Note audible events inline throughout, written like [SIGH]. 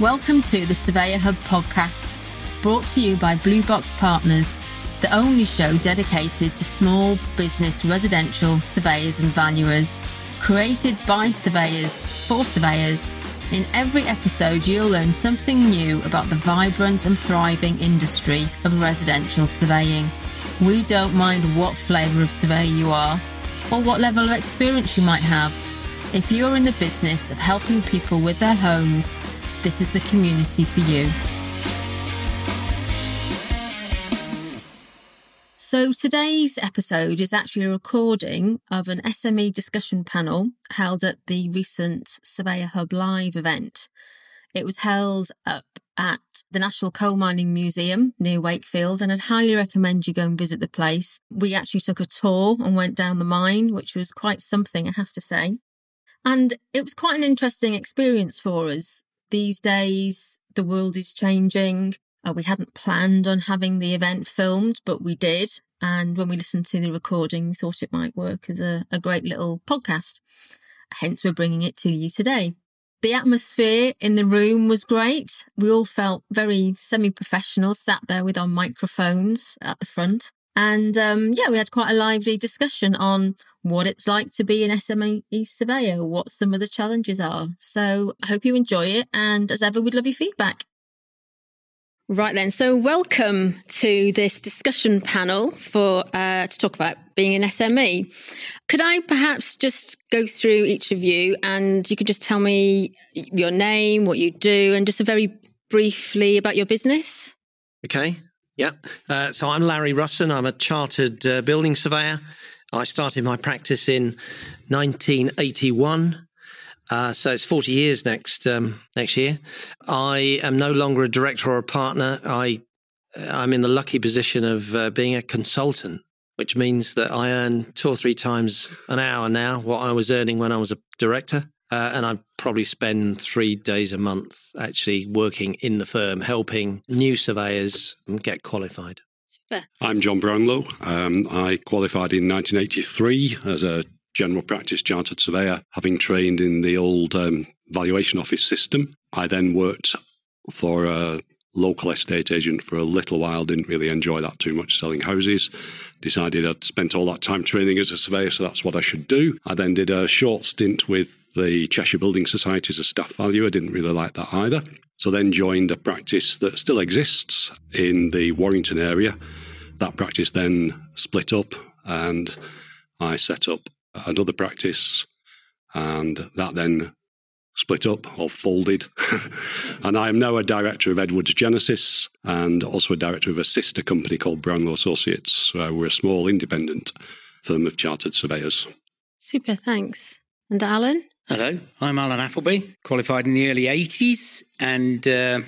Welcome to the Surveyor Hub podcast, brought to you by Blue Box Partners, the only show dedicated to small business residential surveyors and valuers. Created by surveyors for surveyors. In every episode, you'll learn something new about the vibrant and thriving industry of residential surveying. We don't mind what flavour of surveyor you are or what level of experience you might have. If you're in the business of helping people with their homes, this is the community for you. So, today's episode is actually a recording of an SME discussion panel held at the recent Surveyor Hub Live event. It was held up at the National Coal Mining Museum near Wakefield, and I'd highly recommend you go and visit the place. We actually took a tour and went down the mine, which was quite something, I have to say. And it was quite an interesting experience for us. These days, the world is changing. Uh, we hadn't planned on having the event filmed, but we did. And when we listened to the recording, we thought it might work as a, a great little podcast. Hence, we're bringing it to you today. The atmosphere in the room was great. We all felt very semi professional, sat there with our microphones at the front. And um, yeah, we had quite a lively discussion on what it's like to be an SME surveyor, what some of the challenges are. So I hope you enjoy it. And as ever, we'd love your feedback. Right then, so welcome to this discussion panel for uh, to talk about being an SME. Could I perhaps just go through each of you, and you could just tell me your name, what you do, and just a very briefly about your business? Okay, yeah. Uh, so I'm Larry Russen. I'm a chartered uh, building surveyor. I started my practice in 1981. Uh, so it's 40 years next um, next year. I am no longer a director or a partner. I I'm in the lucky position of uh, being a consultant, which means that I earn two or three times an hour now what I was earning when I was a director. Uh, and I probably spend three days a month actually working in the firm, helping new surveyors get qualified. I'm John Brownlow. Um, I qualified in 1983 as a general practice chartered surveyor, having trained in the old um, valuation office system. I then worked for a local estate agent for a little while, didn't really enjoy that too much, selling houses. Decided I'd spent all that time training as a surveyor, so that's what I should do. I then did a short stint with the Cheshire Building Society as a staff valuer, didn't really like that either. So then joined a practice that still exists in the Warrington area. That practice then split up and I set up another practice, and that then split up or folded. [LAUGHS] and I am now a director of Edwards Genesis and also a director of a sister company called Brownlow Associates. Uh, we're a small independent firm of chartered surveyors. Super, thanks. And Alan? Hello, I'm Alan Appleby, qualified in the early 80s, and uh,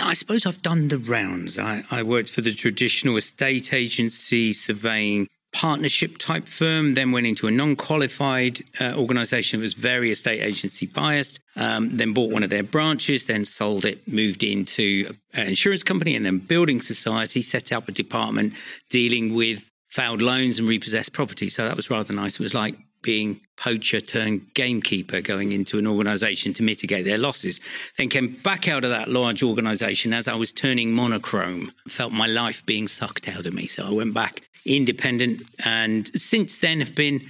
I suppose I've done the rounds. I, I worked for the traditional estate agency surveying partnership type firm, then went into a non qualified uh, organization that was very estate agency biased, um, then bought one of their branches, then sold it, moved into an insurance company and then building society, set up a department dealing with failed loans and repossessed property. So that was rather nice. It was like being poacher turned gamekeeper going into an organization to mitigate their losses. Then came back out of that large organization as I was turning monochrome, felt my life being sucked out of me. So I went back independent, and since then have been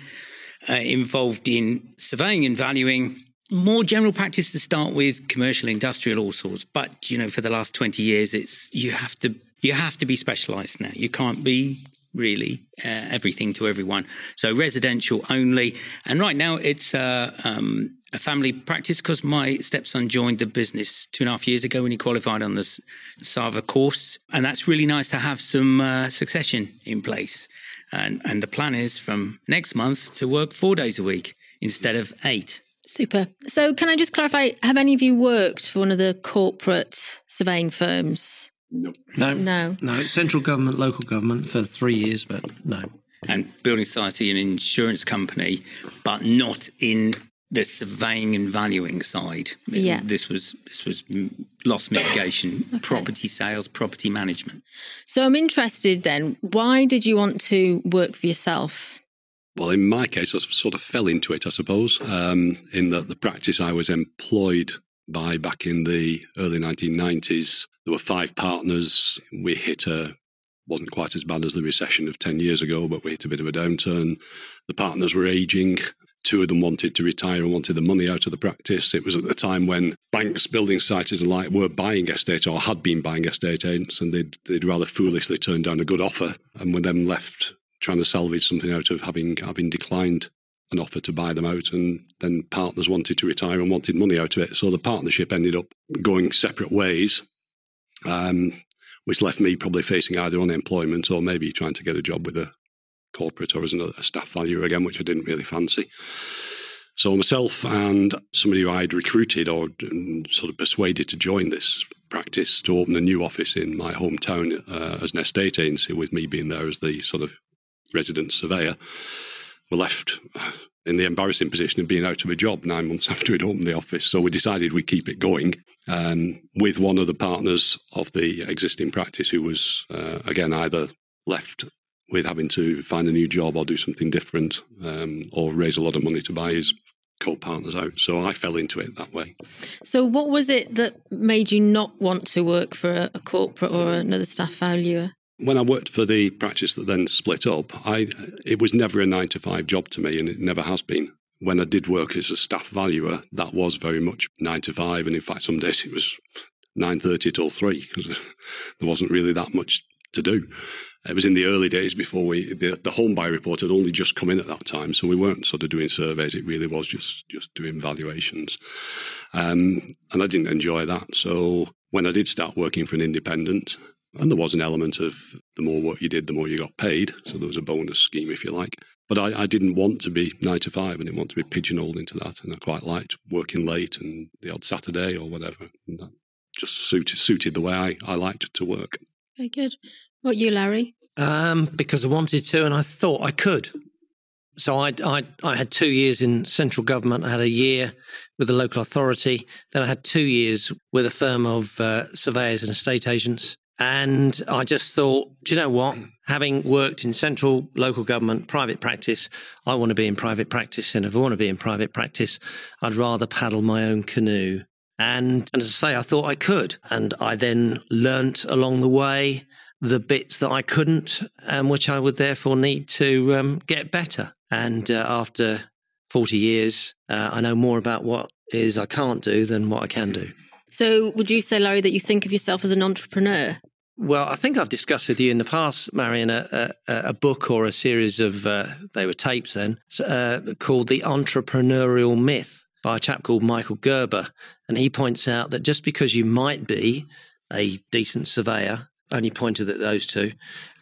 uh, involved in surveying and valuing. More general practice to start with, commercial, industrial, all sorts. But you know, for the last twenty years, it's you have to you have to be specialised now. You can't be really uh, everything to everyone. So residential only, and right now it's uh, um, a family practice because my stepson joined the business two and a half years ago when he qualified on the SAVA course. And that's really nice to have some uh, succession in place. And, and the plan is from next month to work four days a week instead of eight. Super. So, can I just clarify? Have any of you worked for one of the corporate surveying firms? No. No. No. No. Central government, local government for three years, but no. And building society, an insurance company, but not in the surveying and valuing side. Yeah. This was this was loss mitigation, okay. property sales, property management. So I'm interested then, why did you want to work for yourself? Well, in my case, I sort of fell into it, I suppose, um, in that the practice I was employed by back in the early 1990s. There were five partners. We hit a wasn't quite as bad as the recession of 10 years ago, but we hit a bit of a downturn. The partners were aging. Two of them wanted to retire and wanted the money out of the practice. It was at the time when banks, building societies, and like were buying estate or had been buying estate agents, and they'd, they'd rather foolishly turn down a good offer and were then left trying to salvage something out of having having declined an offer to buy them out, and then partners wanted to retire and wanted money out of it. So the partnership ended up going separate ways, um, which left me probably facing either unemployment or maybe trying to get a job with a corporate or as a staff valuer again, which I didn't really fancy. So myself and somebody who I'd recruited or sort of persuaded to join this practice to open a new office in my hometown uh, as an estate agency, with me being there as the sort of resident surveyor, were left in the embarrassing position of being out of a job nine months [LAUGHS] after we'd opened the office. So we decided we'd keep it going um, with one of the partners of the existing practice who was, uh, again, either left with having to find a new job or do something different um, or raise a lot of money to buy his co-partners out. So I fell into it that way. So what was it that made you not want to work for a, a corporate or another staff valuer? When I worked for the practice that then split up, I it was never a nine to five job to me, and it never has been. When I did work as a staff valuer, that was very much nine to five, and in fact, some days it was nine thirty till three because [LAUGHS] there wasn't really that much to do. It was in the early days before we the, the home buy report had only just come in at that time, so we weren't sort of doing surveys. It really was just just doing valuations, um, and I didn't enjoy that. So when I did start working for an independent, and there was an element of the more work you did, the more you got paid. So there was a bonus scheme, if you like. But I, I didn't want to be nine to five. I didn't want to be pigeonholed into that, and I quite liked working late and the odd Saturday or whatever. And that just suited suited the way I, I liked to work. Very good. What you, Larry? Um, because I wanted to, and I thought I could. So I, I, I had two years in central government. I had a year with the local authority. Then I had two years with a firm of uh, surveyors and estate agents. And I just thought, do you know what? Having worked in central local government, private practice, I want to be in private practice. And if I want to be in private practice, I'd rather paddle my own canoe. And, and as I say, I thought I could. And I then learnt along the way the bits that I couldn't, and which I would therefore need to um, get better. And uh, after 40 years, uh, I know more about what is I can't do than what I can do. So, would you say, Larry, that you think of yourself as an entrepreneur? Well, I think I've discussed with you in the past, Marion, a, a, a book or a series of, uh, they were tapes then, uh, called The Entrepreneurial Myth by a chap called Michael Gerber. And he points out that just because you might be a decent surveyor only pointed at those two.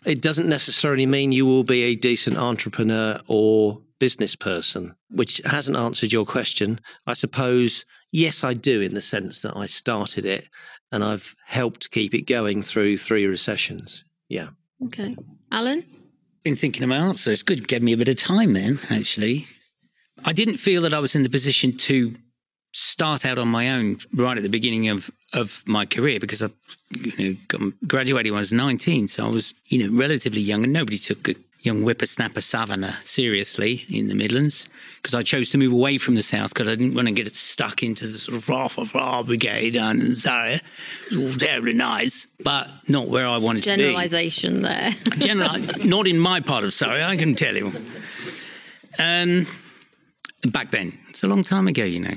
It doesn't necessarily mean you will be a decent entrepreneur or business person, which hasn't answered your question. I suppose, yes, I do, in the sense that I started it and I've helped keep it going through three recessions. Yeah. Okay. Alan? Been thinking of my answer. It's good. to give me a bit of time then, actually. I didn't feel that I was in the position to start out on my own right at the beginning of, of my career because I you know, graduated when I was 19. So I was, you know, relatively young and nobody took a young whippersnapper Southerner seriously in the Midlands because I chose to move away from the South because I didn't want to get stuck into the sort of rah, rah brigade down in Surrey. It was all terribly nice, but not where I wanted to be. Generalisation there. [LAUGHS] General, not in my part of Surrey, I can tell you. Um, back then, it's a long time ago, you know.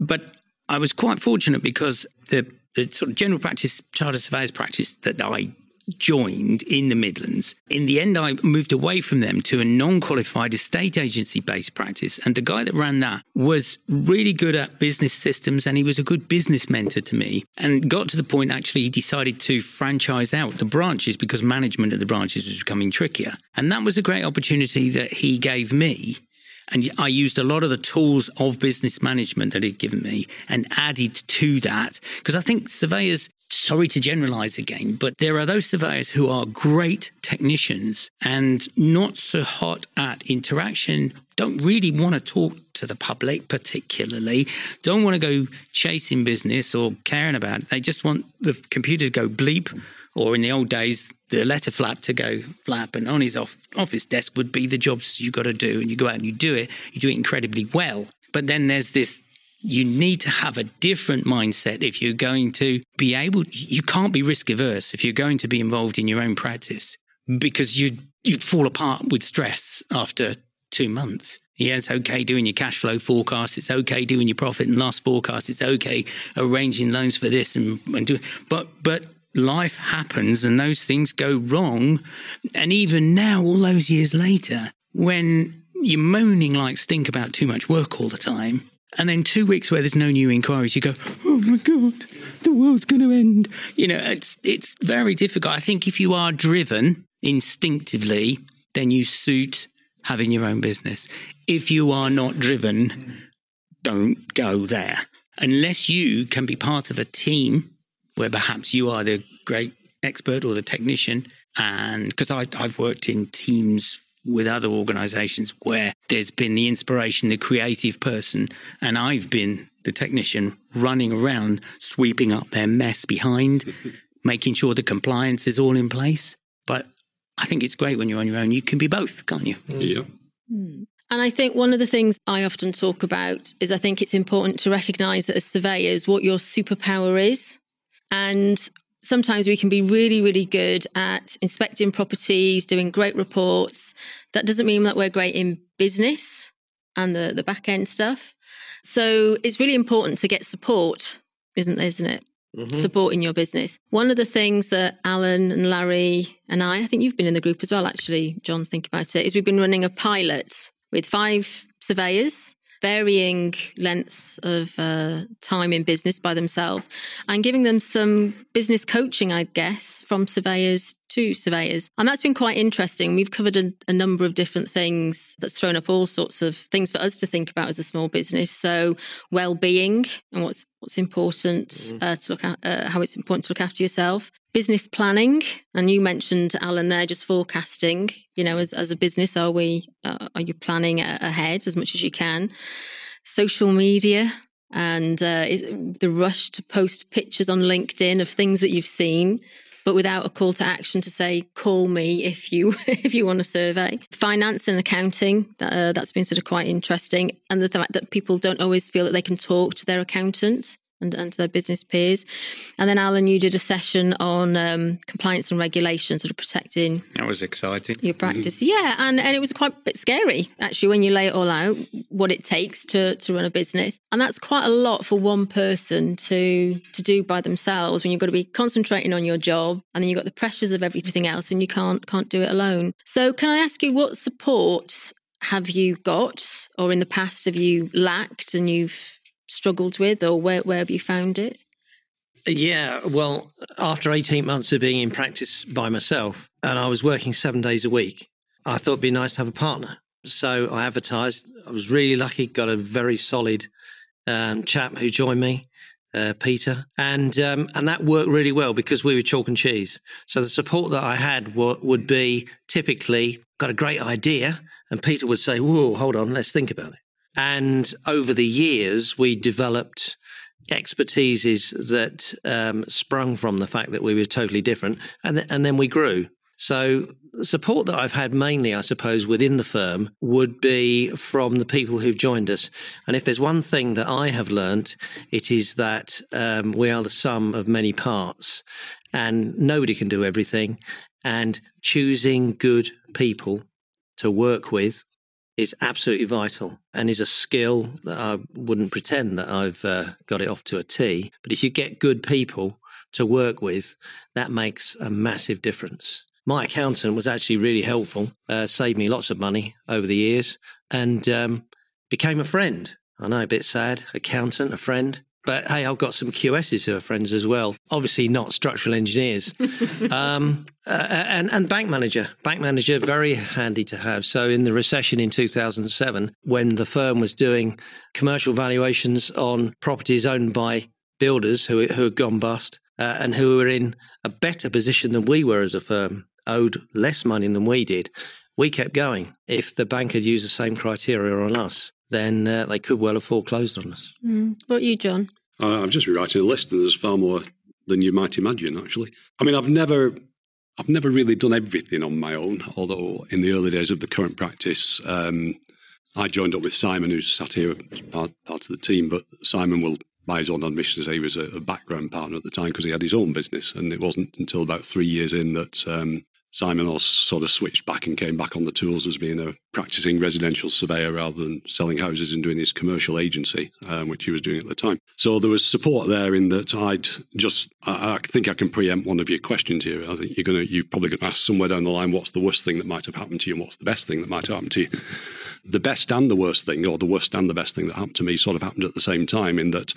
But I was quite fortunate because the, the sort of general practice, charter surveyors practice that I joined in the Midlands. In the end, I moved away from them to a non qualified estate agency based practice. And the guy that ran that was really good at business systems and he was a good business mentor to me. And got to the point actually, he decided to franchise out the branches because management of the branches was becoming trickier. And that was a great opportunity that he gave me and I used a lot of the tools of business management that he'd given me and added to that. Because I think surveyors, sorry to generalize again, but there are those surveyors who are great technicians and not so hot at interaction, don't really want to talk to the public particularly, don't want to go chasing business or caring about it. They just want the computer to go bleep or in the old days, the letter flap to go flap, and on his off, office desk would be the jobs you got to do, and you go out and you do it. You do it incredibly well. But then there's this you need to have a different mindset if you're going to be able you can't be risk averse if you're going to be involved in your own practice because you'd you'd fall apart with stress after 2 months yeah, it's okay doing your cash flow forecast. It's okay doing your profit and loss forecast. It's okay arranging loans for this and, and do. But but life happens and those things go wrong. And even now, all those years later, when you're moaning like stink about too much work all the time, and then two weeks where there's no new inquiries, you go, "Oh my god, the world's going to end." You know, it's it's very difficult. I think if you are driven instinctively, then you suit having your own business. If you are not driven, don't go there. Unless you can be part of a team where perhaps you are the great expert or the technician. And because I've worked in teams with other organizations where there's been the inspiration, the creative person, and I've been the technician running around sweeping up their mess behind, [LAUGHS] making sure the compliance is all in place. But I think it's great when you're on your own. You can be both, can't you? Yeah. Mm. And I think one of the things I often talk about is I think it's important to recognize that as surveyors, what your superpower is. And sometimes we can be really, really good at inspecting properties, doing great reports. That doesn't mean that we're great in business and the, the back end stuff. So it's really important to get support, isn't isn't it? Mm-hmm. Support in your business. One of the things that Alan and Larry and I, I think you've been in the group as well, actually, John, think about it, is we've been running a pilot with five surveyors varying lengths of uh, time in business by themselves and giving them some business coaching, I guess, from surveyors to surveyors. And that's been quite interesting. We've covered a, a, number of different things that's thrown up all sorts of things for us to think about as a small business. So, well being and what's what's important mm-hmm. uh, to look at, uh, how it's important to look after yourself. Business planning, and you mentioned Alan there, just forecasting. You know, as as a business, are we uh, are you planning ahead as much as you can? Social media, and uh, the rush to post pictures on LinkedIn of things that you've seen but without a call to action to say call me if you [LAUGHS] if you want a survey. Finance and accounting that, uh, that's been sort of quite interesting and the fact that people don't always feel that they can talk to their accountant and, and to their business peers. And then, Alan, you did a session on um, compliance and regulation, sort of protecting. That was exciting. Your practice, mm-hmm. yeah, and and it was quite a bit scary actually when you lay it all out, what it takes to to run a business, and that's quite a lot for one person to to do by themselves when you've got to be concentrating on your job, and then you've got the pressures of everything else, and you can't can't do it alone. So, can I ask you what support have you got, or in the past have you lacked, and you've struggled with, or where, where have you found it? Yeah, well, after 18 months of being in practice by myself, and I was working seven days a week, I thought it'd be nice to have a partner. So I advertised. I was really lucky, got a very solid um, chap who joined me, uh, Peter, and um, and that worked really well because we were chalk and cheese. So the support that I had w- would be typically got a great idea, and Peter would say, "Whoa, hold on, let's think about it." And over the years, we developed expertises that um, sprung from the fact that we were totally different, and, th- and then we grew. So, support that I've had mainly, I suppose, within the firm would be from the people who've joined us. And if there's one thing that I have learnt, it is that um, we are the sum of many parts, and nobody can do everything. And choosing good people to work with is absolutely vital and is a skill that I wouldn't pretend that I've uh, got it off to a T. But if you get good people to work with, that makes a massive difference. My accountant was actually really helpful, uh, saved me lots of money over the years, and um, became a friend. I know, a bit sad. Accountant, a friend. But hey, I've got some QSs who are friends as well. Obviously, not structural engineers. [LAUGHS] um, uh, and, and bank manager. Bank manager, very handy to have. So, in the recession in 2007, when the firm was doing commercial valuations on properties owned by builders who, who had gone bust uh, and who were in a better position than we were as a firm, owed less money than we did, we kept going. If the bank had used the same criteria on us, then uh, they could well have foreclosed on us. Mm. What you, John? Uh, I've just been writing a list, and there's far more than you might imagine. Actually, I mean, I've never, I've never really done everything on my own. Although in the early days of the current practice, um, I joined up with Simon, who's sat here as part, part of the team, but Simon will by his own admission, say he was a, a background partner at the time because he had his own business. And it wasn't until about three years in that um, Simon Oss sort of switched back and came back on the tools as being a practicing residential surveyor rather than selling houses and doing his commercial agency, um, which he was doing at the time. So there was support there in that I'd just, I, I think I can preempt one of your questions here. I think you're going to, you're probably going to ask somewhere down the line, what's the worst thing that might have happened to you and what's the best thing that might have happened to you? The best and the worst thing, or the worst and the best thing that happened to me sort of happened at the same time in that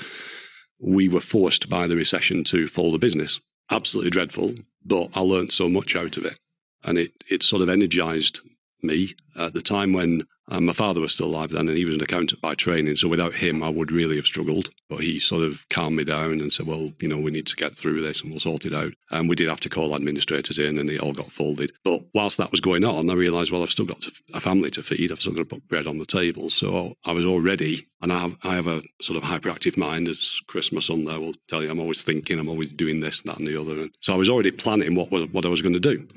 we were forced by the recession to fold the business. Absolutely dreadful, but I learned so much out of it and it, it sort of energized me at the time when um, my father was still alive then and he was an accountant by training. So without him, I would really have struggled. But he sort of calmed me down and said, well, you know, we need to get through this and we'll sort it out. And we did have to call administrators in and it all got folded. But whilst that was going on, I realised, well, I've still got a family to feed. I've still got to put bread on the table. So I was already, and I have, I have a sort of hyperactive mind, as Chris, my son there, will tell you. I'm always thinking, I'm always doing this, that, and the other. And so I was already planning what, what I was going to do.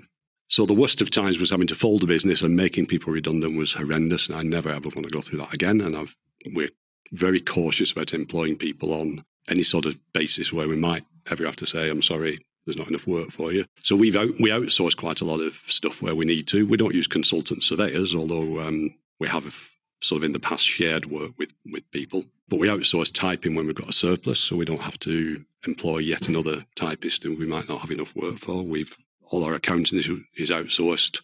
So the worst of times was having to fold a business and making people redundant was horrendous. And I never ever want to go through that again. And I've, we're very cautious about employing people on any sort of basis where we might ever have to say, I'm sorry, there's not enough work for you. So we've out, we outsource quite a lot of stuff where we need to. We don't use consultant surveyors, although um, we have sort of in the past shared work with, with people. But we outsource typing when we've got a surplus, so we don't have to employ yet another typist who we might not have enough work for. We've all our accounting is, is outsourced.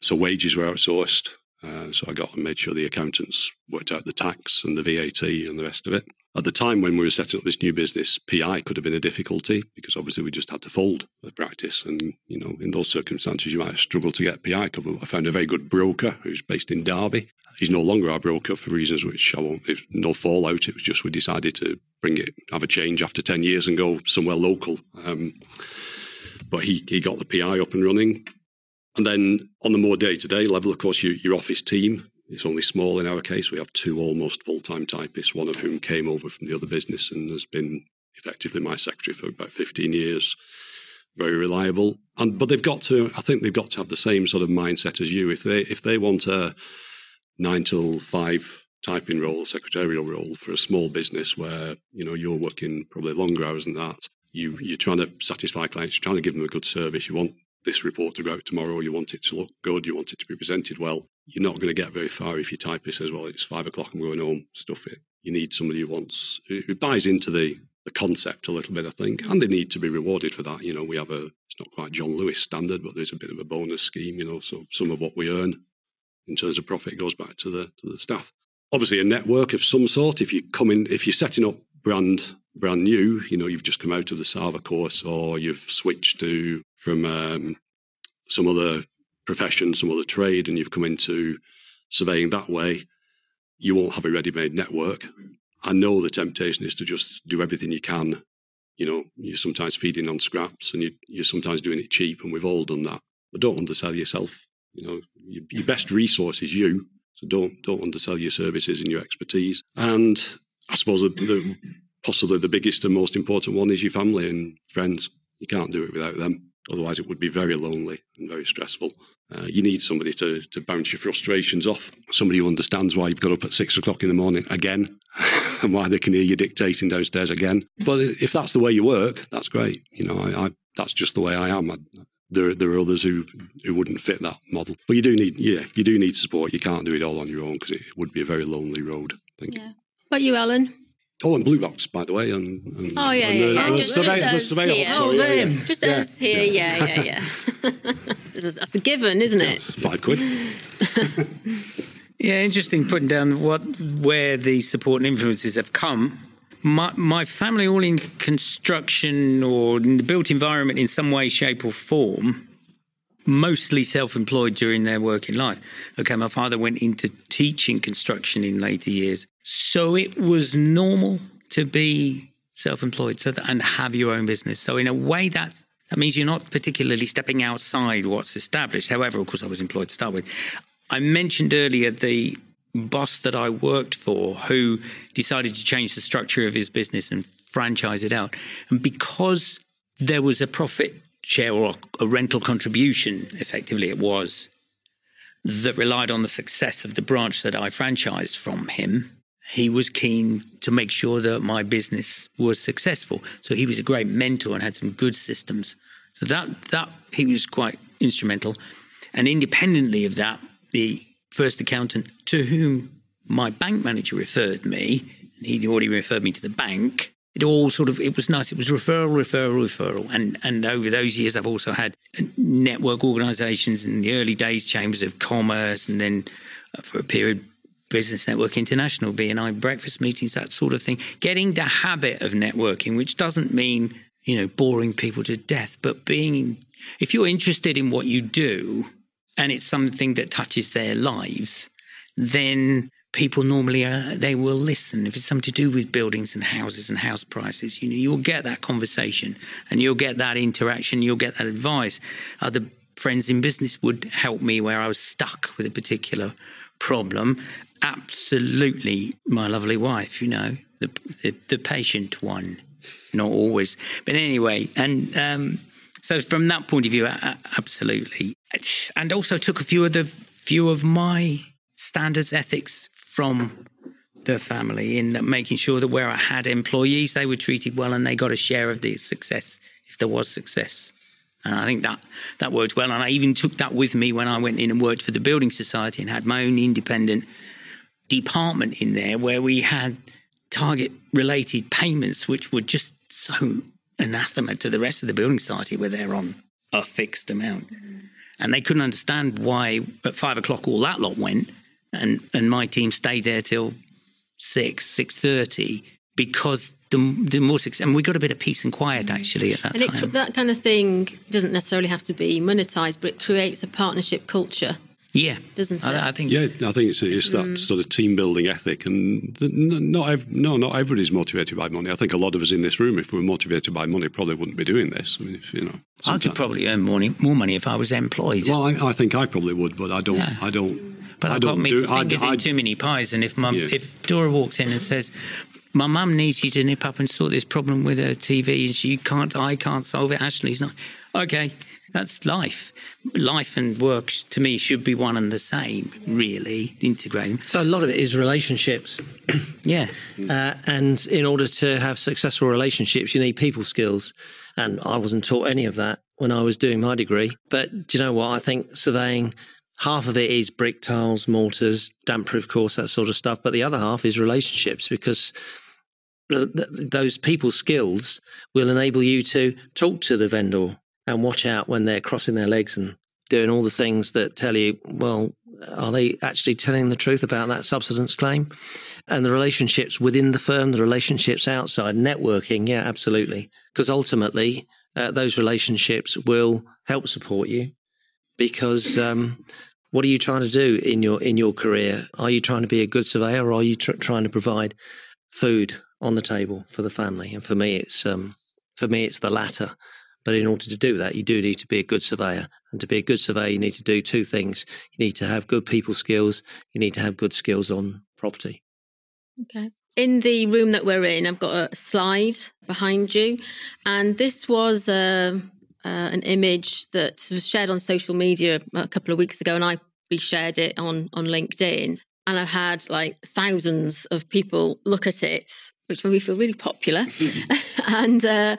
So wages were outsourced. Uh, so I got and made sure the accountants worked out the tax and the VAT and the rest of it. At the time when we were setting up this new business, PI could have been a difficulty because obviously we just had to fold the practice. And, you know, in those circumstances, you might have struggled to get PI cover. I found a very good broker who's based in Derby. He's no longer our broker for reasons which I won't, if no fallout. It was just we decided to bring it, have a change after 10 years and go somewhere local. Um, but he, he got the PI up and running. And then on the more day to day level, of course, your, office team is only small in our case. We have two almost full time typists, one of whom came over from the other business and has been effectively my secretary for about 15 years. Very reliable. And but they've got to I think they've got to have the same sort of mindset as you. If they if they want a nine till five typing role, secretarial role for a small business where, you know, you're working probably longer hours than that, you you're trying to satisfy clients, you're trying to give them a good service. You want this report to go out tomorrow. You want it to look good. You want it to be presented well. You're not going to get very far if your typist says, "Well, it's five o'clock. I'm going home. Stuff it." You need somebody who wants who buys into the the concept a little bit, I think, and they need to be rewarded for that. You know, we have a it's not quite John Lewis standard, but there's a bit of a bonus scheme. You know, so some of what we earn in terms of profit goes back to the to the staff. Obviously, a network of some sort. If you come in, if you're setting up brand brand new, you know, you've just come out of the SAVA course or you've switched to from um, some other profession, some other trade, and you've come into surveying that way, you won't have a ready-made network. I know the temptation is to just do everything you can. You know, you're sometimes feeding on scraps and you, are sometimes doing it cheap, and we've all done that. But don't undersell yourself. You know, your, your best resource is you. So don't don't undersell your services and your expertise. And I suppose the, the, possibly the biggest and most important one is your family and friends. You can't do it without them. Otherwise, it would be very lonely and very stressful. Uh, you need somebody to, to bounce your frustrations off, somebody who understands why you've got up at six o'clock in the morning again [LAUGHS] and why they can hear you dictating downstairs again. But if that's the way you work, that's great. You know, I, I that's just the way I am. I, there, there are others who, who wouldn't fit that model. But you do need, yeah, you do need support. You can't do it all on your own because it would be a very lonely road. I think. Yeah. But you, Alan? Oh, and Blue Box, by the way. And, and oh, yeah, and yeah, the, yeah. The just, survey, just the us surveyor, here. sorry, oh, yeah, yeah. Just yeah, us here, yeah, yeah, yeah. [LAUGHS] yeah. that's a given, isn't it? Five quid. [LAUGHS] yeah, interesting putting down what where the support and influences have come. My, my family, all in construction or in the built environment in some way, shape, or form, mostly self employed during their working life. Okay, my father went into teaching construction in later years. So it was normal to be self employed so that, and have your own business. So, in a way, that's, that means you're not particularly stepping outside what's established. However, of course, I was employed to start with. I mentioned earlier the boss that I worked for who decided to change the structure of his business and franchise it out. And because there was a profit share or a rental contribution, effectively it was, that relied on the success of the branch that I franchised from him. He was keen to make sure that my business was successful. So he was a great mentor and had some good systems. So that that he was quite instrumental. And independently of that, the first accountant to whom my bank manager referred me, he'd already referred me to the bank, it all sort of it was nice. It was referral, referral, referral, and and over those years, I've also had network organisations in the early days, chambers of commerce, and then uh, for a period, Business Network International, BNI breakfast meetings, that sort of thing. Getting the habit of networking, which doesn't mean you know boring people to death, but being if you're interested in what you do and it's something that touches their lives, then people normally uh, they will listen. If it's something to do with buildings and houses and house prices you know you'll get that conversation and you'll get that interaction you'll get that advice. Other friends in business would help me where i was stuck with a particular problem. Absolutely my lovely wife you know the the, the patient one not always. But anyway and um, so from that point of view absolutely. And also took a few of the few of my standards ethics from the family in making sure that where I had employees, they were treated well and they got a share of the success if there was success. And I think that that worked well. And I even took that with me when I went in and worked for the Building Society and had my own independent department in there where we had target related payments, which were just so anathema to the rest of the Building Society where they're on a fixed amount. And they couldn't understand why at five o'clock all that lot went and and my team stayed there till six six thirty because the, the more success, and we got a bit of peace and quiet actually at that and time. It, that kind of thing doesn't necessarily have to be monetized, but it creates a partnership culture. Yeah, doesn't it? I, I, think. Yeah, I think it's, it's that mm. sort of team building ethic, and the, not no, not everybody's motivated by money. I think a lot of us in this room, if we were motivated by money, probably wouldn't be doing this. I mean, if, you know, I could probably earn more, more money if I was employed. Well, I, I think I probably would, but I don't. Yeah. I don't but I I've got my do, fingers I, in too many pies. And if mum, yeah. if Dora walks in and says, "My mum needs you to nip up and sort this problem with her TV, and she can't, I can't solve it," Ashley's not. Okay, that's life. Life and work to me should be one and the same, really, integrating. So a lot of it is relationships. [CLEARS THROAT] yeah. Uh, and in order to have successful relationships, you need people skills. And I wasn't taught any of that when I was doing my degree. But do you know what? I think surveying half of it is brick tiles, mortars, damp proof course, that sort of stuff. But the other half is relationships because those people skills will enable you to talk to the vendor and watch out when they're crossing their legs and doing all the things that tell you, well, are they actually telling the truth about that subsidence claim? And the relationships within the firm, the relationships outside, networking, yeah, absolutely. Because ultimately, uh, those relationships will help support you because um, what are you trying to do in your in your career? Are you trying to be a good surveyor, or are you tr- trying to provide food on the table for the family? And for me, it's um, for me it's the latter. But in order to do that, you do need to be a good surveyor. And to be a good surveyor, you need to do two things. You need to have good people skills. You need to have good skills on property. Okay. In the room that we're in, I've got a slide behind you, and this was a. Uh an image that was shared on social media a couple of weeks ago, and I reshared it on on LinkedIn. And I've had like thousands of people look at it, which made me feel really popular. [LAUGHS] [LAUGHS] and uh,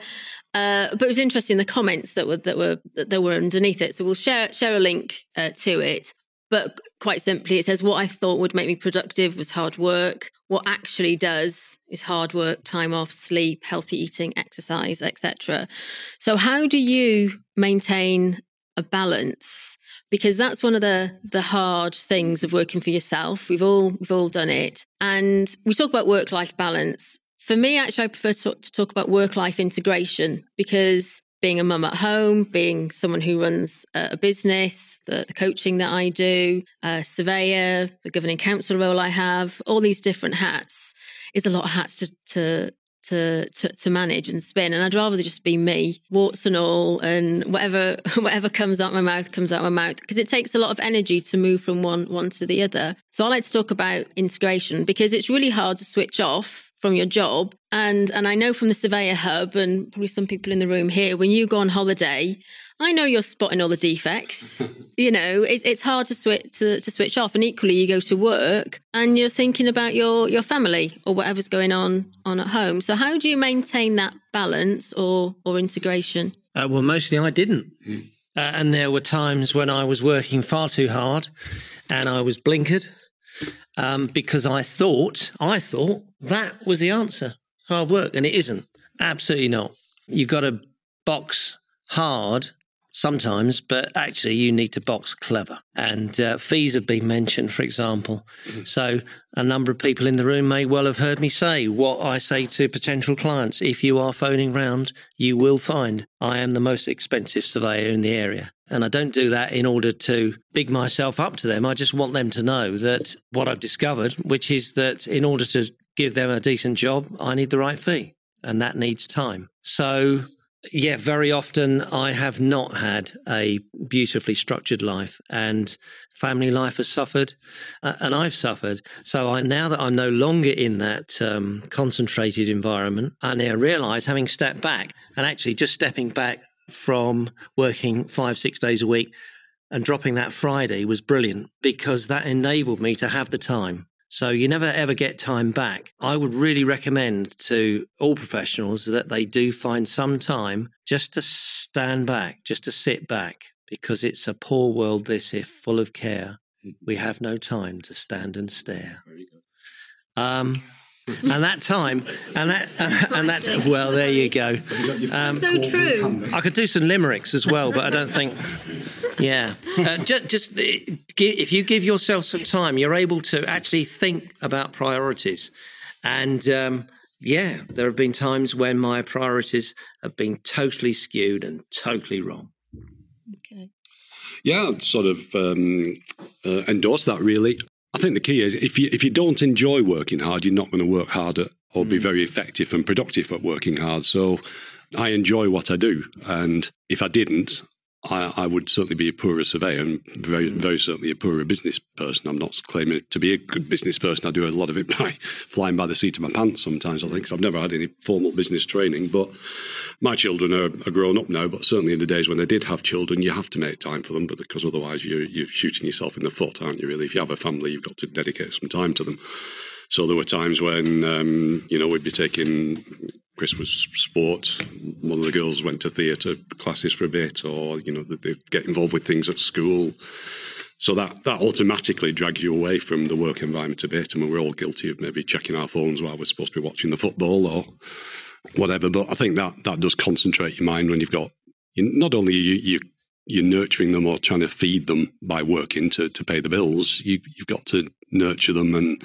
uh, but it was interesting the comments that were that were that were underneath it. So we'll share share a link uh, to it. But quite simply, it says, What I thought would make me productive was hard work. What actually does is hard work, time off, sleep, healthy eating, exercise, etc. So, how do you maintain a balance? Because that's one of the the hard things of working for yourself. We've all we've all done it, and we talk about work life balance. For me, actually, I prefer to talk, to talk about work life integration because being a mum at home, being someone who runs a business, the, the coaching that I do, a surveyor, the governing council role I have, all these different hats is a lot of hats to, to to, to, to manage and spin. And I'd rather just be me, warts and all, and whatever [LAUGHS] whatever comes out my mouth comes out my mouth because it takes a lot of energy to move from one one to the other. So I like to talk about integration because it's really hard to switch off from your job. And and I know from the Surveyor Hub and probably some people in the room here, when you go on holiday, I know you're spotting all the defects. [LAUGHS] you know, it's it's hard to switch to, to switch off. And equally, you go to work and you're thinking about your your family or whatever's going on on at home. So how do you maintain that balance or or integration? Uh, well, mostly I didn't. Mm. Uh, and there were times when I was working far too hard and I was blinkered um, because I thought, I thought that was the answer hard work. And it isn't. Absolutely not. You've got to box hard sometimes, but actually you need to box clever. And uh, fees have been mentioned, for example. Mm-hmm. So a number of people in the room may well have heard me say what I say to potential clients. If you are phoning round, you will find I am the most expensive surveyor in the area. And I don't do that in order to big myself up to them. I just want them to know that what I've discovered, which is that in order to give them a decent job, I need the right fee. And that needs time. So yeah, very often I have not had a beautifully structured life, and family life has suffered, uh, and I've suffered. So I, now that I'm no longer in that um, concentrated environment, I now realise, having stepped back, and actually just stepping back from working five, six days a week and dropping that Friday was brilliant because that enabled me to have the time so you never ever get time back. I would really recommend to all professionals that they do find some time just to stand back, just to sit back, because it's a poor world, this, if full of care. We have no time to stand and stare. Um, and that time, and that, and, [LAUGHS] and that, well, there you go. Um, so true. I could do some limericks as well, but I don't think. Yeah, uh, just, just uh, if you give yourself some time, you're able to actually think about priorities, and um, yeah, there have been times when my priorities have been totally skewed and totally wrong. Okay. Yeah, I'd sort of um, uh, endorse that. Really, I think the key is if you if you don't enjoy working hard, you're not going to work harder or be mm. very effective and productive at working hard. So I enjoy what I do, and if I didn't, I, I, would certainly be a poorer surveyor and very, very certainly a poorer business person. I'm not claiming to be a good business person. I do a lot of it by [LAUGHS] flying by the seat of my pants sometimes, I think. So I've never had any formal business training. But my children are, are, grown up now, but certainly in the days when I did have children, you have to make time for them but because otherwise you're, you're shooting yourself in the foot, aren't you, really? If you have a family, you've got to dedicate some time to them. So there were times when, um, you know, we'd be taking Chris was sports. One of the girls went to theatre classes for a bit, or you know, they get involved with things at school. So that that automatically drags you away from the work environment a bit. I mean, we're all guilty of maybe checking our phones while we're supposed to be watching the football or whatever. But I think that that does concentrate your mind when you've got not only you, you you're nurturing them or trying to feed them by working to, to pay the bills. You, you've got to nurture them and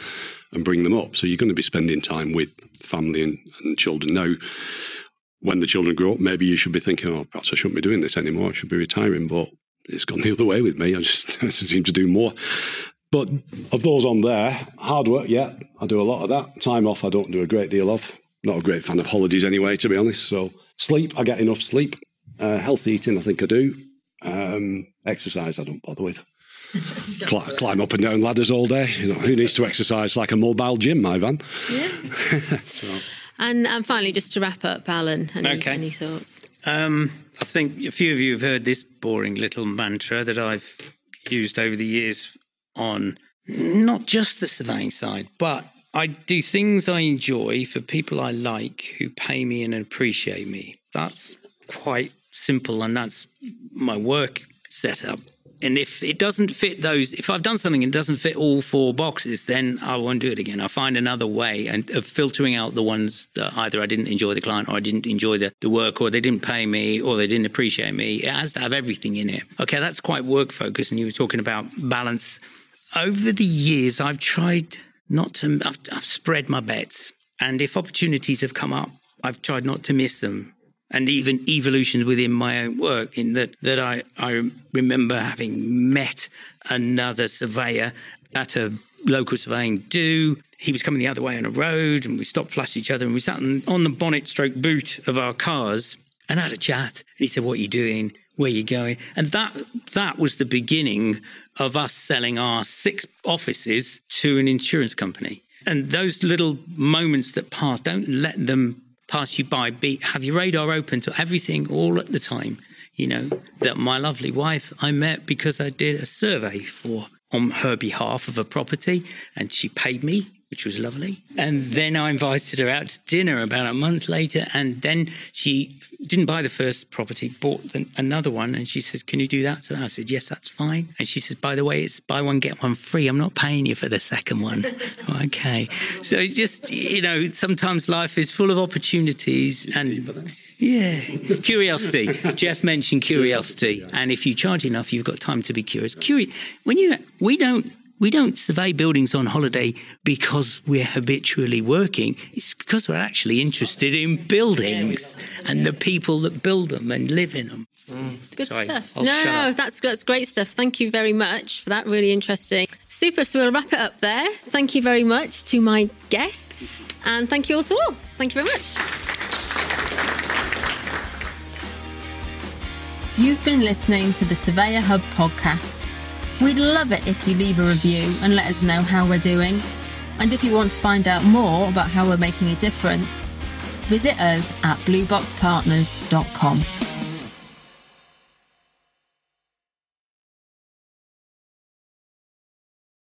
and bring them up. So you're going to be spending time with family and, and children. Now, when the children grow up, maybe you should be thinking, oh, perhaps I shouldn't be doing this anymore. I should be retiring. But it's gone the other way with me. I just, [LAUGHS] I seem to do more. But of those on there, hard work, yeah, I do a lot of that. Time off, I don't do a great deal of. Not a great fan of holidays anyway, to be honest. So sleep, I get enough sleep. Uh, healthy eating, I think I do. Um, exercise, I don't bother with. [LAUGHS] Cl- climb up and down ladders all day. You know, who needs to exercise like a mobile gym, my van? Yeah. [LAUGHS] so. And and finally, just to wrap up, Alan, any, okay. any thoughts? Um, I think a few of you have heard this boring little mantra that I've used over the years on not just the surveying side, but I do things I enjoy for people I like who pay me and appreciate me. That's quite simple, and that's my work setup. And if it doesn't fit those, if I've done something and it doesn't fit all four boxes, then I won't do it again. I'll find another way and of filtering out the ones that either I didn't enjoy the client or I didn't enjoy the, the work or they didn't pay me or they didn't appreciate me. It has to have everything in it. Okay, that's quite work focused. And you were talking about balance. Over the years, I've tried not to, I've, I've spread my bets. And if opportunities have come up, I've tried not to miss them and even evolutions within my own work in that that I, I remember having met another surveyor at a local surveying do. He was coming the other way on a road and we stopped, flashed each other and we sat on the bonnet stroke boot of our cars and had a chat. And he said, what are you doing? Where are you going? And that that was the beginning of us selling our six offices to an insurance company. And those little moments that pass, don't let them pass you by. Be have your radar open to everything all at the time. you know, that my lovely wife I met because I did a survey for on her behalf of a property and she paid me which was lovely. And then I invited her out to dinner about a month later. And then she didn't buy the first property, bought the, another one. And she says, Can you do that? So I said, Yes, that's fine. And she says, By the way, it's buy one, get one free. I'm not paying you for the second one. [LAUGHS] okay. So it's just, you know, sometimes life is full of opportunities and. Yeah, curiosity. Jeff mentioned curiosity, and if you charge enough, you've got time to be curious. Curious. When you we don't we don't survey buildings on holiday because we're habitually working. It's because we're actually interested in buildings and the people that build them and live in them. Mm. Good Sorry, stuff. I'll no, no, that's that's great stuff. Thank you very much for that. Really interesting. Super. So we'll wrap it up there. Thank you very much to my guests, and thank you all to all. Thank you very much. You've been listening to the Surveyor Hub podcast. We'd love it if you leave a review and let us know how we're doing. And if you want to find out more about how we're making a difference, visit us at blueboxpartners.com.